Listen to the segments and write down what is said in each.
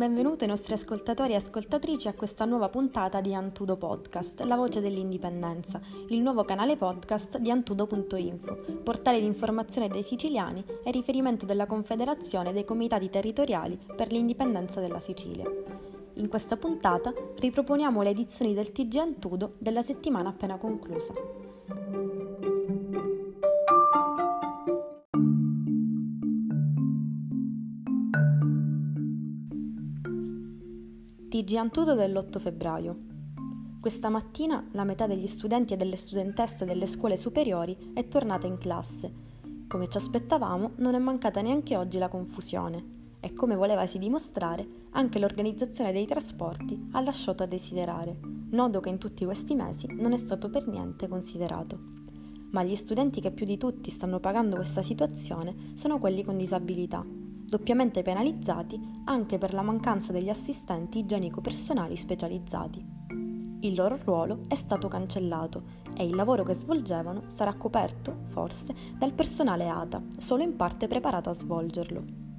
benvenuto ai nostri ascoltatori e ascoltatrici a questa nuova puntata di Antudo Podcast, la voce dell'indipendenza, il nuovo canale podcast di antudo.info, portale di informazione dei siciliani e riferimento della Confederazione dei Comitati Territoriali per l'indipendenza della Sicilia. In questa puntata riproponiamo le edizioni del TG Antudo della settimana appena conclusa. TG Antudo dell'8 febbraio. Questa mattina la metà degli studenti e delle studentesse delle scuole superiori è tornata in classe. Come ci aspettavamo, non è mancata neanche oggi la confusione e come volevasi dimostrare, anche l'organizzazione dei trasporti ha lasciato a desiderare, nodo che in tutti questi mesi non è stato per niente considerato. Ma gli studenti che più di tutti stanno pagando questa situazione sono quelli con disabilità doppiamente penalizzati anche per la mancanza degli assistenti igienico-personali specializzati. Il loro ruolo è stato cancellato e il lavoro che svolgevano sarà coperto, forse, dal personale ATA, solo in parte preparato a svolgerlo.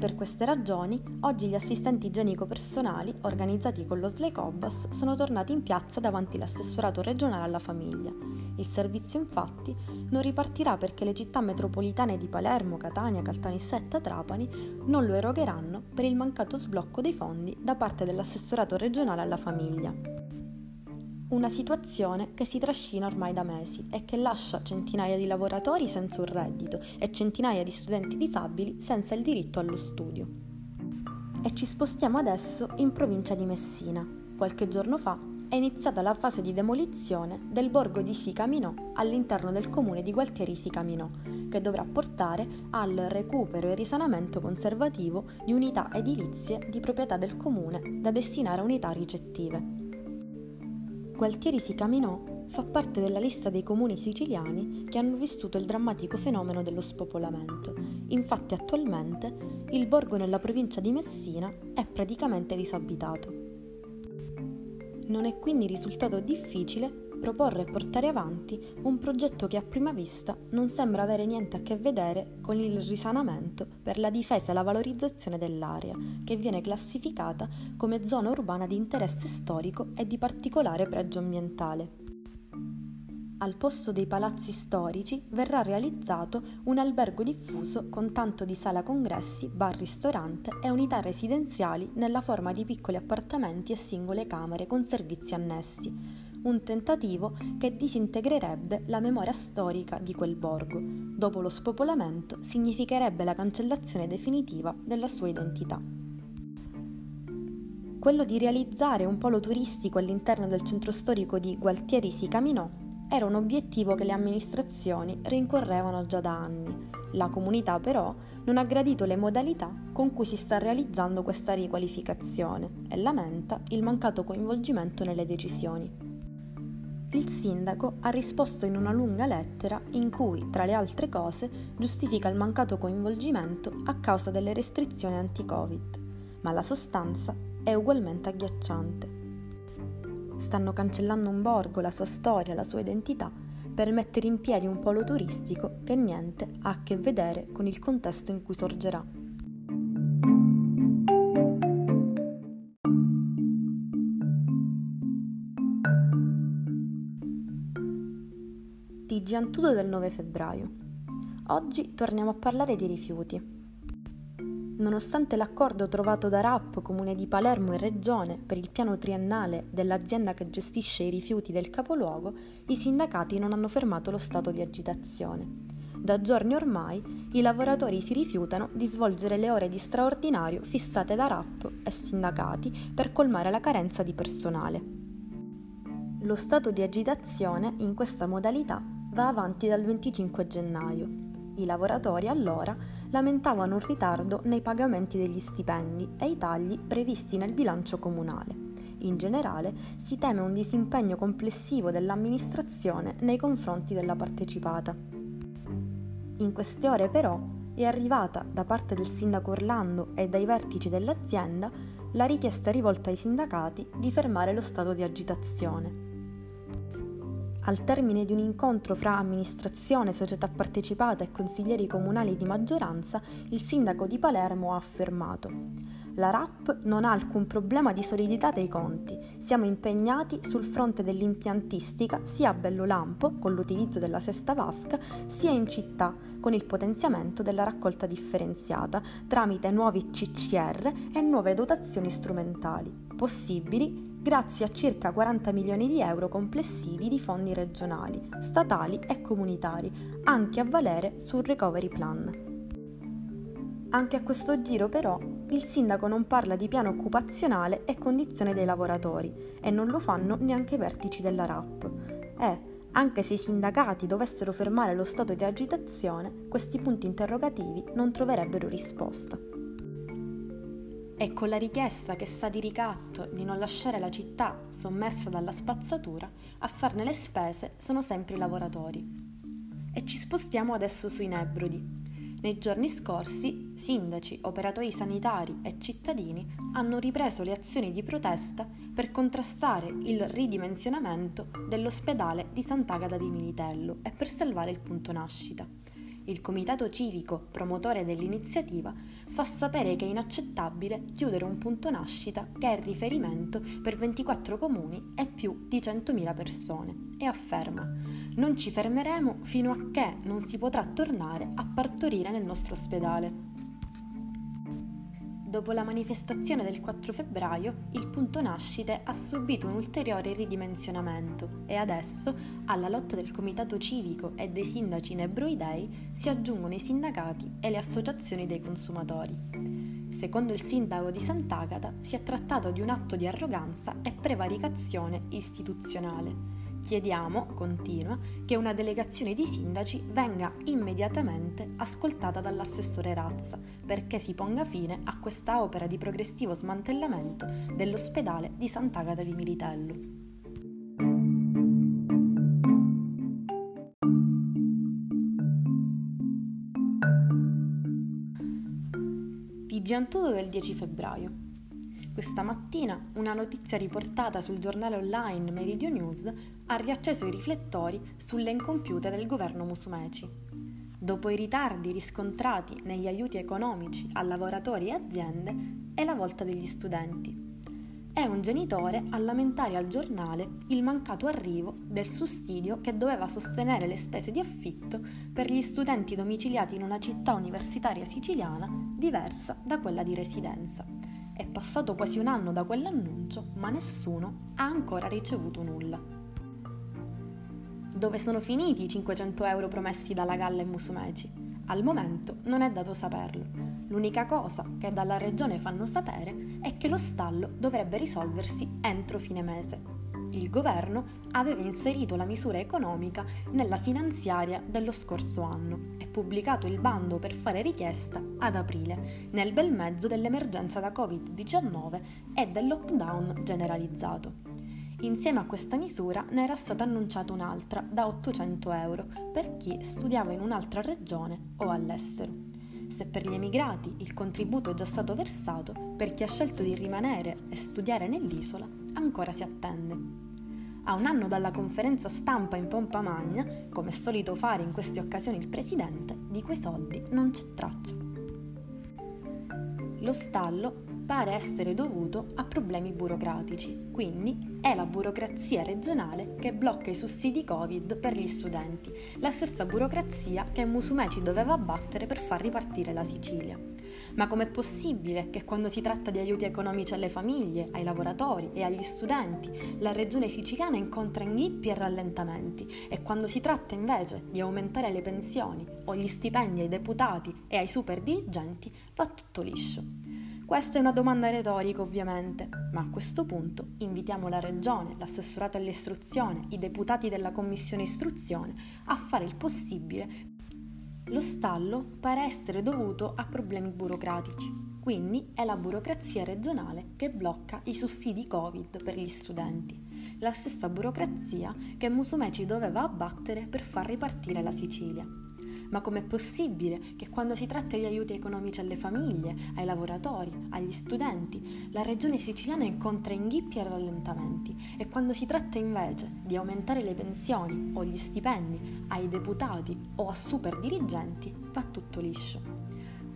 Per queste ragioni, oggi gli assistenti igienico-personali, organizzati con lo Sleicobas, sono tornati in piazza davanti all'assessorato regionale alla famiglia. Il servizio infatti non ripartirà perché le città metropolitane di Palermo, Catania, Caltanissetta e Trapani non lo erogheranno per il mancato sblocco dei fondi da parte dell'assessorato regionale alla famiglia. Una situazione che si trascina ormai da mesi e che lascia centinaia di lavoratori senza un reddito e centinaia di studenti disabili senza il diritto allo studio. E ci spostiamo adesso in provincia di Messina. Qualche giorno fa è iniziata la fase di demolizione del borgo di Sicaminò all'interno del comune di Gualtieri Sicaminò, che dovrà portare al recupero e risanamento conservativo di unità edilizie di proprietà del comune da destinare a unità ricettive. Gualtieri Sicaminò fa parte della lista dei comuni siciliani che hanno vissuto il drammatico fenomeno dello spopolamento. Infatti attualmente il borgo nella provincia di Messina è praticamente disabitato. Non è quindi risultato difficile proporre e portare avanti un progetto che a prima vista non sembra avere niente a che vedere con il risanamento per la difesa e la valorizzazione dell'area, che viene classificata come zona urbana di interesse storico e di particolare pregio ambientale. Al posto dei palazzi storici verrà realizzato un albergo diffuso con tanto di sala congressi, bar-ristorante e unità residenziali nella forma di piccoli appartamenti e singole camere con servizi annessi un tentativo che disintegrerebbe la memoria storica di quel borgo. Dopo lo spopolamento significherebbe la cancellazione definitiva della sua identità. Quello di realizzare un polo turistico all'interno del centro storico di Gualtieri si camminò era un obiettivo che le amministrazioni rincorrevano già da anni. La comunità però non ha gradito le modalità con cui si sta realizzando questa riqualificazione e lamenta il mancato coinvolgimento nelle decisioni il sindaco ha risposto in una lunga lettera in cui, tra le altre cose, giustifica il mancato coinvolgimento a causa delle restrizioni anti-Covid, ma la sostanza è ugualmente agghiacciante. Stanno cancellando un borgo, la sua storia, la sua identità, per mettere in piedi un polo turistico che niente ha a che vedere con il contesto in cui sorgerà. TG Antudo del 9 febbraio. Oggi torniamo a parlare di rifiuti. Nonostante l'accordo trovato da RAP, Comune di Palermo e Regione per il piano triennale dell'azienda che gestisce i rifiuti del capoluogo, i sindacati non hanno fermato lo stato di agitazione. Da giorni ormai i lavoratori si rifiutano di svolgere le ore di straordinario fissate da RAP e sindacati per colmare la carenza di personale. Lo stato di agitazione in questa modalità va avanti dal 25 gennaio. I lavoratori allora lamentavano un ritardo nei pagamenti degli stipendi e i tagli previsti nel bilancio comunale. In generale si teme un disimpegno complessivo dell'amministrazione nei confronti della partecipata. In queste ore però è arrivata da parte del sindaco Orlando e dai vertici dell'azienda la richiesta rivolta ai sindacati di fermare lo stato di agitazione Al termine di un incontro fra amministrazione, società partecipata e consiglieri comunali di maggioranza, il sindaco di Palermo ha affermato la RAP non ha alcun problema di solidità dei conti. Siamo impegnati sul fronte dell'impiantistica sia a Bellolampo, con l'utilizzo della sesta vasca, sia in città, con il potenziamento della raccolta differenziata tramite nuovi CCR e nuove dotazioni strumentali, possibili grazie a circa 40 milioni di euro complessivi di fondi regionali, statali e comunitari, anche a valere sul Recovery Plan. Anche a questo giro però il sindaco non parla di piano occupazionale e condizione dei lavoratori e non lo fanno neanche i vertici della RAP. E, anche se i sindacati dovessero fermare lo stato di agitazione, questi punti interrogativi non troverebbero risposta. E con la richiesta che sa di ricatto di non lasciare la città sommersa dalla spazzatura, a farne le spese sono sempre i lavoratori. E ci spostiamo adesso sui Nebrodi, nei giorni scorsi, sindaci, operatori sanitari e cittadini hanno ripreso le azioni di protesta per contrastare il ridimensionamento dell'ospedale di Sant'Agata di Militello e per salvare il punto nascita. Il comitato civico, promotore dell'iniziativa, fa sapere che è inaccettabile chiudere un punto nascita che è riferimento per 24 comuni e più di 100.000 persone e afferma non ci fermeremo fino a che non si potrà tornare a partorire nel nostro ospedale. Dopo la manifestazione del 4 febbraio, il punto nascite ha subito un ulteriore ridimensionamento e adesso, alla lotta del comitato civico e dei sindaci nebroidei, si aggiungono i sindacati e le associazioni dei consumatori. Secondo il sindaco di Sant'Agata si è trattato di un atto di arroganza e prevaricazione istituzionale Chiediamo, continua, che una delegazione di sindaci venga immediatamente ascoltata dall'assessore Razza perché si ponga fine a questa opera di progressivo smantellamento dell'ospedale di Sant'Agata di Militello. TG Antudo del 10 febbraio. Questa mattina una notizia riportata sul giornale online Meridio News ha riacceso i riflettori sulle incompiute del governo Musumeci. Dopo i ritardi riscontrati negli aiuti economici a lavoratori e aziende, è la volta degli studenti. È un genitore a lamentare al giornale il mancato arrivo del sussidio che doveva sostenere le spese di affitto per gli studenti domiciliati in una città universitaria siciliana diversa da quella di residenza è passato quasi un anno da quell'annuncio, ma nessuno ha ancora ricevuto nulla. Dove sono finiti i 500 euro promessi dalla Galla e Musumeci? Al momento non è dato saperlo. L'unica cosa che dalla regione fanno sapere è che lo stallo dovrebbe risolversi entro fine mese il governo aveva inserito la misura economica nella finanziaria dello scorso anno e pubblicato il bando per fare richiesta ad aprile, nel bel mezzo dell'emergenza da Covid-19 e del lockdown generalizzato. Insieme a questa misura ne era stata annunciata un'altra da 800 euro per chi studiava in un'altra regione o all'estero. Se per gli emigrati il contributo è già stato versato, per chi ha scelto di rimanere e studiare nell'isola ancora si attende. A un anno dalla conferenza stampa in pompa magna, come è solito fare in queste occasioni il presidente, di quei soldi non c'è traccia. Lo stallo pare essere dovuto a problemi burocratici, quindi è la burocrazia regionale che blocca i sussidi Covid per gli studenti, la stessa burocrazia che Musumeci doveva abbattere per far ripartire la Sicilia. Ma com'è possibile che quando si tratta di aiuti economici alle famiglie, ai lavoratori e agli studenti, la regione siciliana incontra inghippi e rallentamenti e quando si tratta invece di aumentare le pensioni o gli stipendi ai deputati e ai super dirigenti va tutto liscio? Questa è una domanda retorica ovviamente, ma a questo punto invitiamo la Regione, l'assessorato all'istruzione, i deputati della Commissione Istruzione a fare il possibile. Lo stallo pare essere dovuto a problemi burocratici, quindi è la burocrazia regionale che blocca i sussidi Covid per gli studenti, la stessa burocrazia che Musumeci doveva abbattere per far ripartire la Sicilia Ma com'è possibile che quando si tratta di aiuti economici alle famiglie, ai lavoratori, agli studenti, la regione siciliana incontra inghippi e rallentamenti e quando si tratta invece di aumentare le pensioni o gli stipendi ai deputati o a super dirigenti va tutto liscio?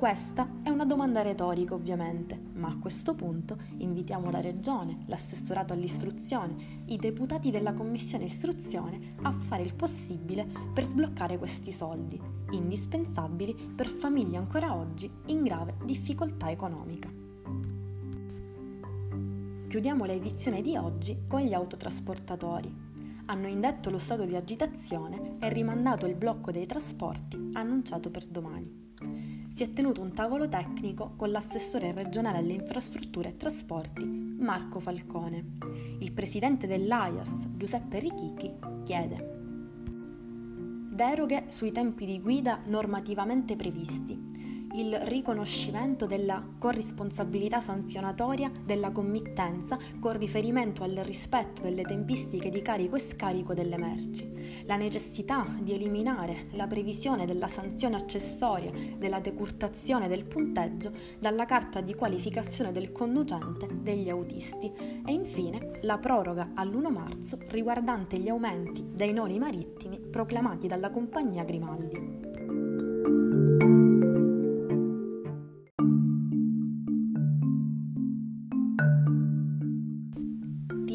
Questa è una domanda retorica ovviamente, ma a questo punto invitiamo la Regione, l'assessorato all'istruzione, i deputati della Commissione Istruzione a fare il possibile per sbloccare questi soldi, indispensabili per famiglie ancora oggi in grave difficoltà economica. Chiudiamo l'edizione di oggi con gli autotrasportatori. Hanno indetto lo stato di agitazione e rimandato il blocco dei trasporti annunciato per domani si è tenuto un tavolo tecnico con l'assessore regionale alle infrastrutture e trasporti Marco Falcone. Il presidente dell'AIAS, Giuseppe Richichi, chiede deroghe sui tempi di guida normativamente previsti, il riconoscimento della corrisponsabilità sanzionatoria della committenza con riferimento al rispetto delle tempistiche di carico e scarico delle merci, la necessità di eliminare la previsione della sanzione accessoria della decurtazione del punteggio dalla carta di qualificazione del conducente degli autisti e infine la proroga all'1 marzo riguardante gli aumenti dei noli marittimi proclamati dalla compagnia Grimaldi.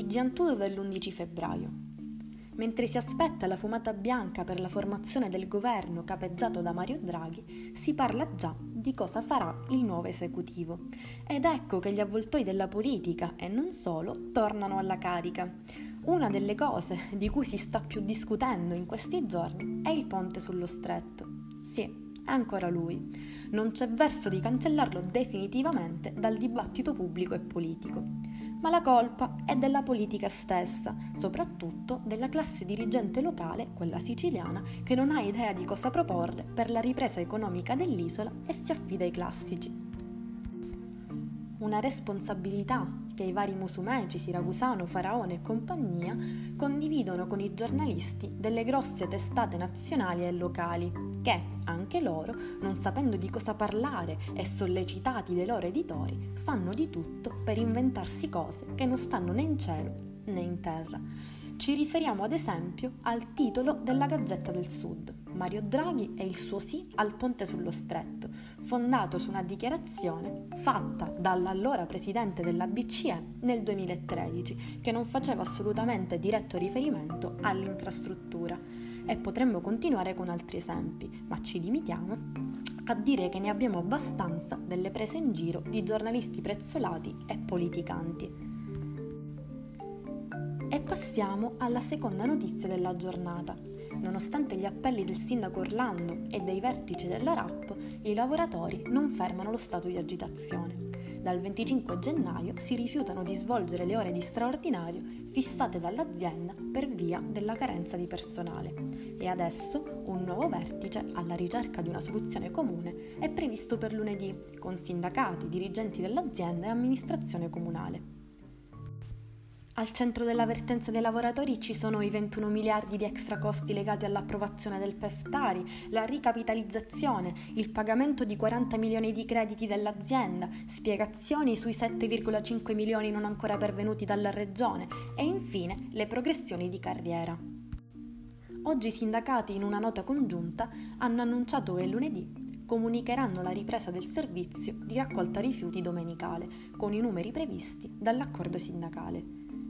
Giantudo dell'11 febbraio. Mentre si aspetta la fumata bianca per la formazione del governo capeggiato da Mario Draghi, si parla già di cosa farà il nuovo esecutivo. Ed ecco che gli avvoltoi della politica, e non solo, tornano alla carica. Una delle cose di cui si sta più discutendo in questi giorni è il ponte sullo stretto. Sì, è ancora lui. Non c'è verso di cancellarlo definitivamente dal dibattito pubblico e politico ma la colpa è della politica stessa, soprattutto della classe dirigente locale, quella siciliana, che non ha idea di cosa proporre per la ripresa economica dell'isola e si affida ai classici. Una responsabilità che i vari Musumeci, Siracusano, Faraone e compagnia condividono con i giornalisti delle grosse testate nazionali e locali, che, anche loro, non sapendo di cosa parlare e sollecitati dai loro editori, fanno di tutto per inventarsi cose che non stanno né in cielo né in terra. Ci riferiamo ad esempio al titolo della Gazzetta del Sud, Mario Draghi e il suo sì al ponte sullo stretto, fondato su una dichiarazione fatta dall'allora presidente della BCE nel 2013, che non faceva assolutamente diretto riferimento all'infrastruttura. E potremmo continuare con altri esempi, ma ci limitiamo a dire che ne abbiamo abbastanza delle prese in giro di giornalisti prezzolati e politicanti. E passiamo alla seconda notizia della giornata. Nonostante gli appelli del sindaco Orlando e dei vertici della RAP, i lavoratori non fermano lo stato di agitazione. Dal 25 gennaio si rifiutano di svolgere le ore di straordinario fissate dall'azienda per via della carenza di personale. E adesso un nuovo vertice, alla ricerca di una soluzione comune, è previsto per lunedì, con sindacati, dirigenti dell'azienda e amministrazione comunale. Al centro dell'avvertenza dei lavoratori ci sono i 21 miliardi di extra costi legati all'approvazione del PEFTARI, la ricapitalizzazione, il pagamento di 40 milioni di crediti dell'azienda, spiegazioni sui 7,5 milioni non ancora pervenuti dalla Regione e infine le progressioni di carriera. Oggi i sindacati in una nota congiunta hanno annunciato che lunedì comunicheranno la ripresa del servizio di raccolta rifiuti domenicale con i numeri previsti dall'accordo sindacale.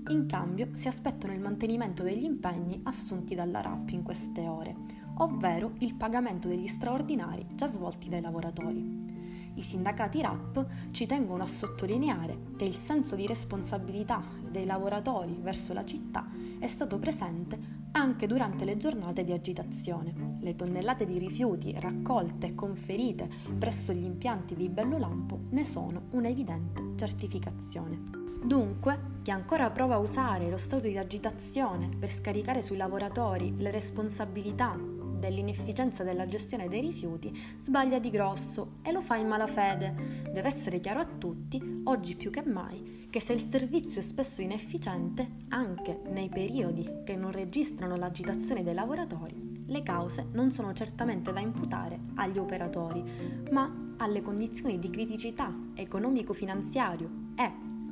In cambio si aspettano il mantenimento degli impegni assunti dalla RAP in queste ore, ovvero il pagamento degli straordinari già svolti dai lavoratori. I sindacati RAP ci tengono a sottolineare che il senso di responsabilità dei lavoratori verso la città è stato presente anche durante le giornate di agitazione. Le tonnellate di rifiuti raccolte e conferite presso gli impianti di Bellolampo ne sono un'evidente certificazione. Dunque, chi ancora prova a usare lo stato di agitazione per scaricare sui lavoratori le responsabilità dell'inefficienza della gestione dei rifiuti sbaglia di grosso e lo fa in malafede. Deve essere chiaro a tutti, oggi più che mai, che se il servizio è spesso inefficiente, anche nei periodi che non registrano l'agitazione dei lavoratori, le cause non sono certamente da imputare agli operatori, ma alle condizioni di criticità economico-finanziario e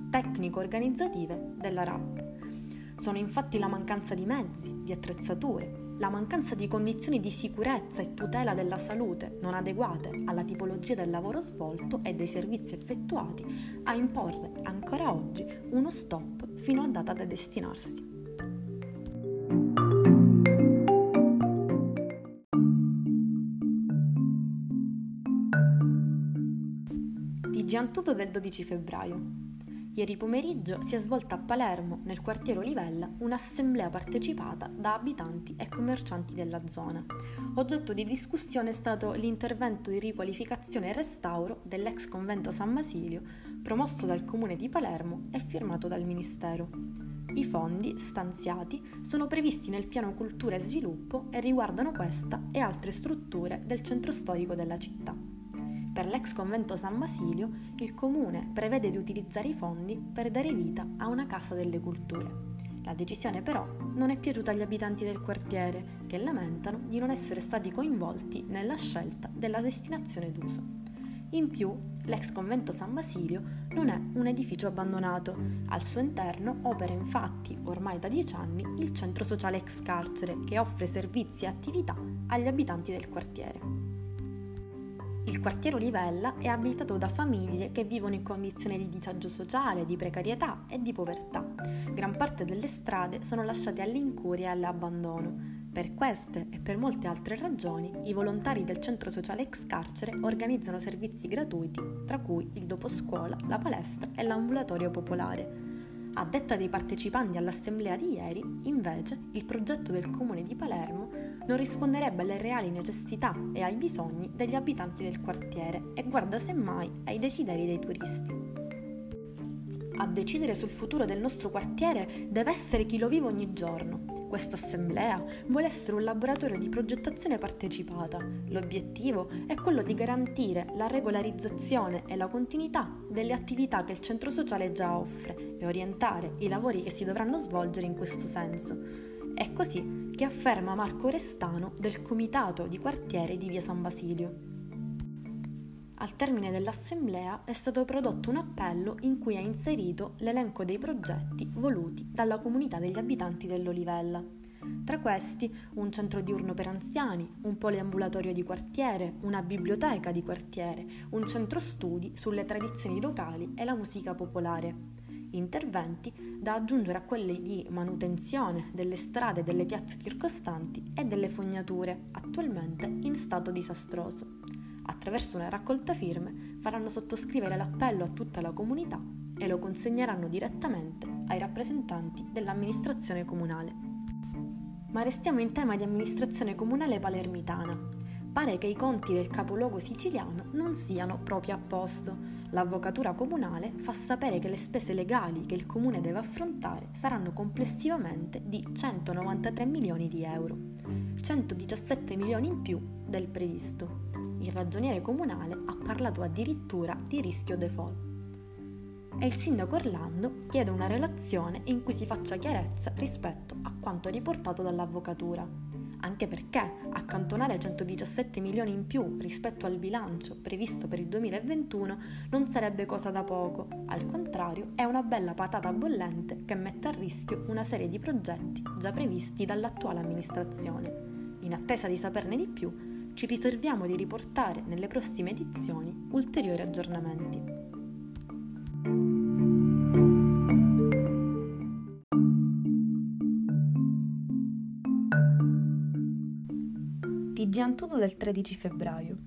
tecnico-organizzative della RAP. Sono infatti la mancanza di mezzi, di attrezzature, la mancanza di condizioni di sicurezza e tutela della salute non adeguate alla tipologia del lavoro svolto e dei servizi effettuati a imporre ancora oggi uno stop fino a data da destinarsi. TG Antuto del 12 febbraio. Ieri pomeriggio si è svolta a Palermo, nel quartiere Olivella, un'assemblea partecipata da abitanti e commercianti della zona. Oggetto di discussione è stato l'intervento di riqualificazione e restauro dell'ex convento San Basilio, promosso dal comune di Palermo e firmato dal Ministero. I fondi stanziati sono previsti nel piano cultura e sviluppo e riguardano questa e altre strutture del centro storico della città. Per l'ex convento San Basilio, il comune prevede di utilizzare i fondi per dare vita a una casa delle culture. La decisione però non è piaciuta agli abitanti del quartiere, che lamentano di non essere stati coinvolti nella scelta della destinazione d'uso. In più, l'ex convento San Basilio non è un edificio abbandonato. Al suo interno opera infatti, ormai da dieci anni, il centro sociale ex carcere, che offre servizi e attività agli abitanti del quartiere. Il quartiere Olivella è abitato da famiglie che vivono in condizioni di disagio sociale, di precarietà e di povertà. Gran parte delle strade sono lasciate all'incuria e all'abbandono. Per queste e per molte altre ragioni, i volontari del centro sociale ex carcere organizzano servizi gratuiti, tra cui il doposcuola, la palestra e l'ambulatorio popolare. A detta dei partecipanti all'assemblea di ieri, invece, il progetto del comune di Palermo non risponderebbe alle reali necessità e ai bisogni degli abitanti del quartiere e guarda semmai ai desideri dei turisti. A decidere sul futuro del nostro quartiere deve essere chi lo vive ogni giorno. Questa assemblea vuole essere un laboratorio di progettazione partecipata. L'obiettivo è quello di garantire la regolarizzazione e la continuità delle attività che il centro sociale già offre e orientare i lavori che si dovranno svolgere in questo senso. È così che afferma Marco Restano del Comitato di quartiere di Via San Basilio. Al termine dell'assemblea è stato prodotto un appello in cui è inserito l'elenco dei progetti voluti dalla comunità degli abitanti dell'Olivella. Tra questi un centro diurno per anziani, un poliambulatorio di quartiere, una biblioteca di quartiere, un centro studi sulle tradizioni locali e la musica popolare interventi da aggiungere a quelli di manutenzione delle strade delle piazze circostanti e delle fognature, attualmente in stato disastroso. Attraverso una raccolta firme faranno sottoscrivere l'appello a tutta la comunità e lo consegneranno direttamente ai rappresentanti dell'amministrazione comunale. Ma restiamo in tema di amministrazione comunale palermitana. Pare che i conti del capoluogo siciliano non siano proprio a posto L'avvocatura comunale fa sapere che le spese legali che il comune deve affrontare saranno complessivamente di 193 milioni di euro, 117 milioni in più del previsto. Il ragioniere comunale ha parlato addirittura di rischio default. E il sindaco Orlando chiede una relazione in cui si faccia chiarezza rispetto a quanto riportato dall'avvocatura anche perché accantonare 117 milioni in più rispetto al bilancio previsto per il 2021 non sarebbe cosa da poco, al contrario è una bella patata bollente che mette a rischio una serie di progetti già previsti dall'attuale amministrazione. In attesa di saperne di più, ci riserviamo di riportare nelle prossime edizioni ulteriori aggiornamenti. Giantudo del 13 febbraio.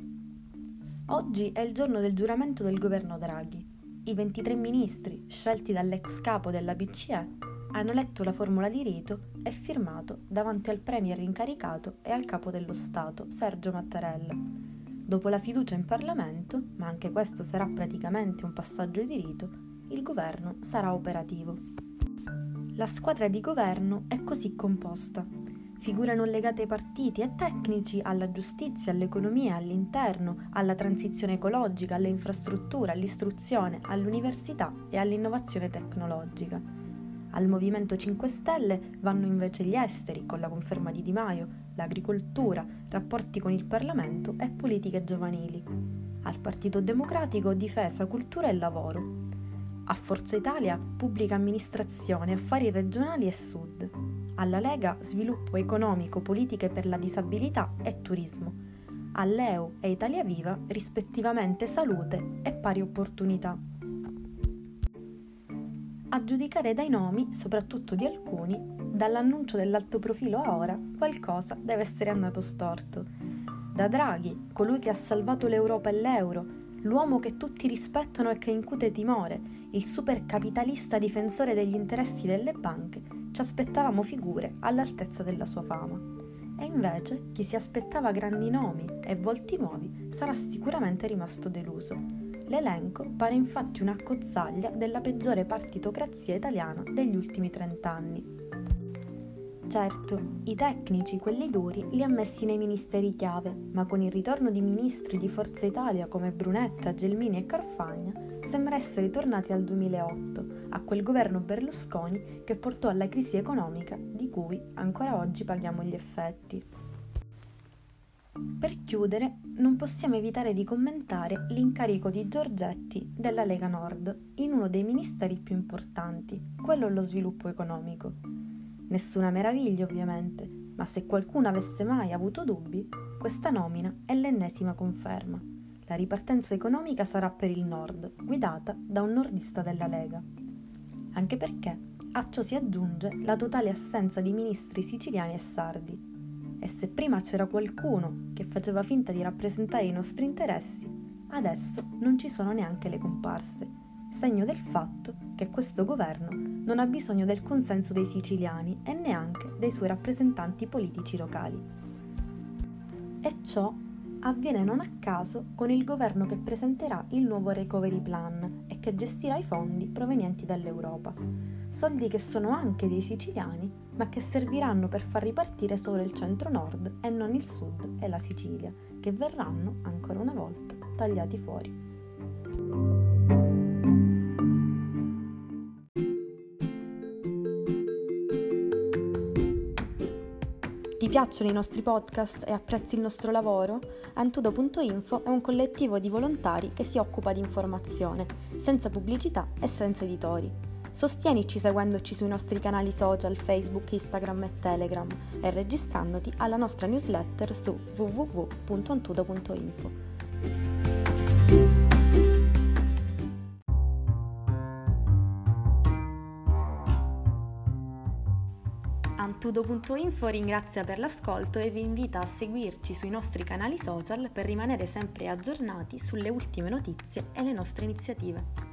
Oggi è il giorno del giuramento del governo Draghi. I 23 ministri, scelti dall'ex capo della BCE, hanno letto la formula di rito e firmato davanti al premier incaricato e al capo dello Stato, Sergio Mattarella. Dopo la fiducia in Parlamento, ma anche questo sarà praticamente un passaggio di rito, il governo sarà operativo. La squadra di governo è così composta figurano legate ai partiti e tecnici, alla giustizia, all'economia, all'interno, alla transizione ecologica, alle infrastrutture, all'istruzione, all'università e all'innovazione tecnologica. Al Movimento 5 Stelle vanno invece gli esteri, con la conferma di Di Maio, l'agricoltura, rapporti con il Parlamento e politiche giovanili. Al Partito Democratico difesa, cultura e lavoro. A Forza Italia pubblica amministrazione, affari regionali e sud. Alla Lega sviluppo economico, politiche per la disabilità e turismo. All'EU e Italia Viva rispettivamente salute e pari opportunità. A giudicare dai nomi, soprattutto di alcuni, dall'annuncio dell'alto profilo a ora, qualcosa deve essere andato storto. Da Draghi, colui che ha salvato l'Europa e l'euro, l'uomo che tutti rispettano e che incute timore, il supercapitalista difensore degli interessi delle banche, ci aspettavamo figure all'altezza della sua fama. E invece chi si aspettava grandi nomi e volti nuovi sarà sicuramente rimasto deluso. L'elenco pare infatti una cozzaglia della peggiore partitocrazia italiana degli ultimi trent'anni. Certo, i tecnici, quelli duri, li ha messi nei ministeri chiave, ma con il ritorno di ministri di Forza Italia come Brunetta, Gelmini e Carfagna, sembra essere tornati al 2008, a quel governo Berlusconi che portò alla crisi economica di cui ancora oggi paghiamo gli effetti. Per chiudere, non possiamo evitare di commentare l'incarico di Giorgetti della Lega Nord in uno dei ministeri più importanti, quello allo sviluppo economico. Nessuna meraviglia ovviamente, ma se qualcuno avesse mai avuto dubbi, questa nomina è l'ennesima conferma. La ripartenza economica sarà per il Nord, guidata da un nordista della Lega. Anche perché a ciò si aggiunge la totale assenza di ministri siciliani e sardi, e se prima c'era qualcuno che faceva finta di rappresentare i nostri interessi, adesso non ci sono neanche le comparse, segno del fatto che questo governo non ha bisogno del consenso dei siciliani e neanche dei suoi rappresentanti politici locali. E ciò avviene non a caso con il governo che presenterà il nuovo Recovery Plan che gestirà i fondi provenienti dall'Europa. Soldi che sono anche dei siciliani, ma che serviranno per far ripartire solo il centro-nord e non il sud e la Sicilia, che verranno ancora una volta tagliati fuori. Ti piacciono i nostri podcast e apprezzi il nostro lavoro? Antudo.info è un collettivo di volontari che si occupa di informazione, senza pubblicità e senza editori. Sostienici seguendoci sui nostri canali social Facebook, Instagram e Telegram e registrandoti alla nostra newsletter su www.antudo.info. Tudo.info ringrazia per l'ascolto e vi invita a seguirci sui nostri canali social per rimanere sempre aggiornati sulle ultime notizie e le nostre iniziative.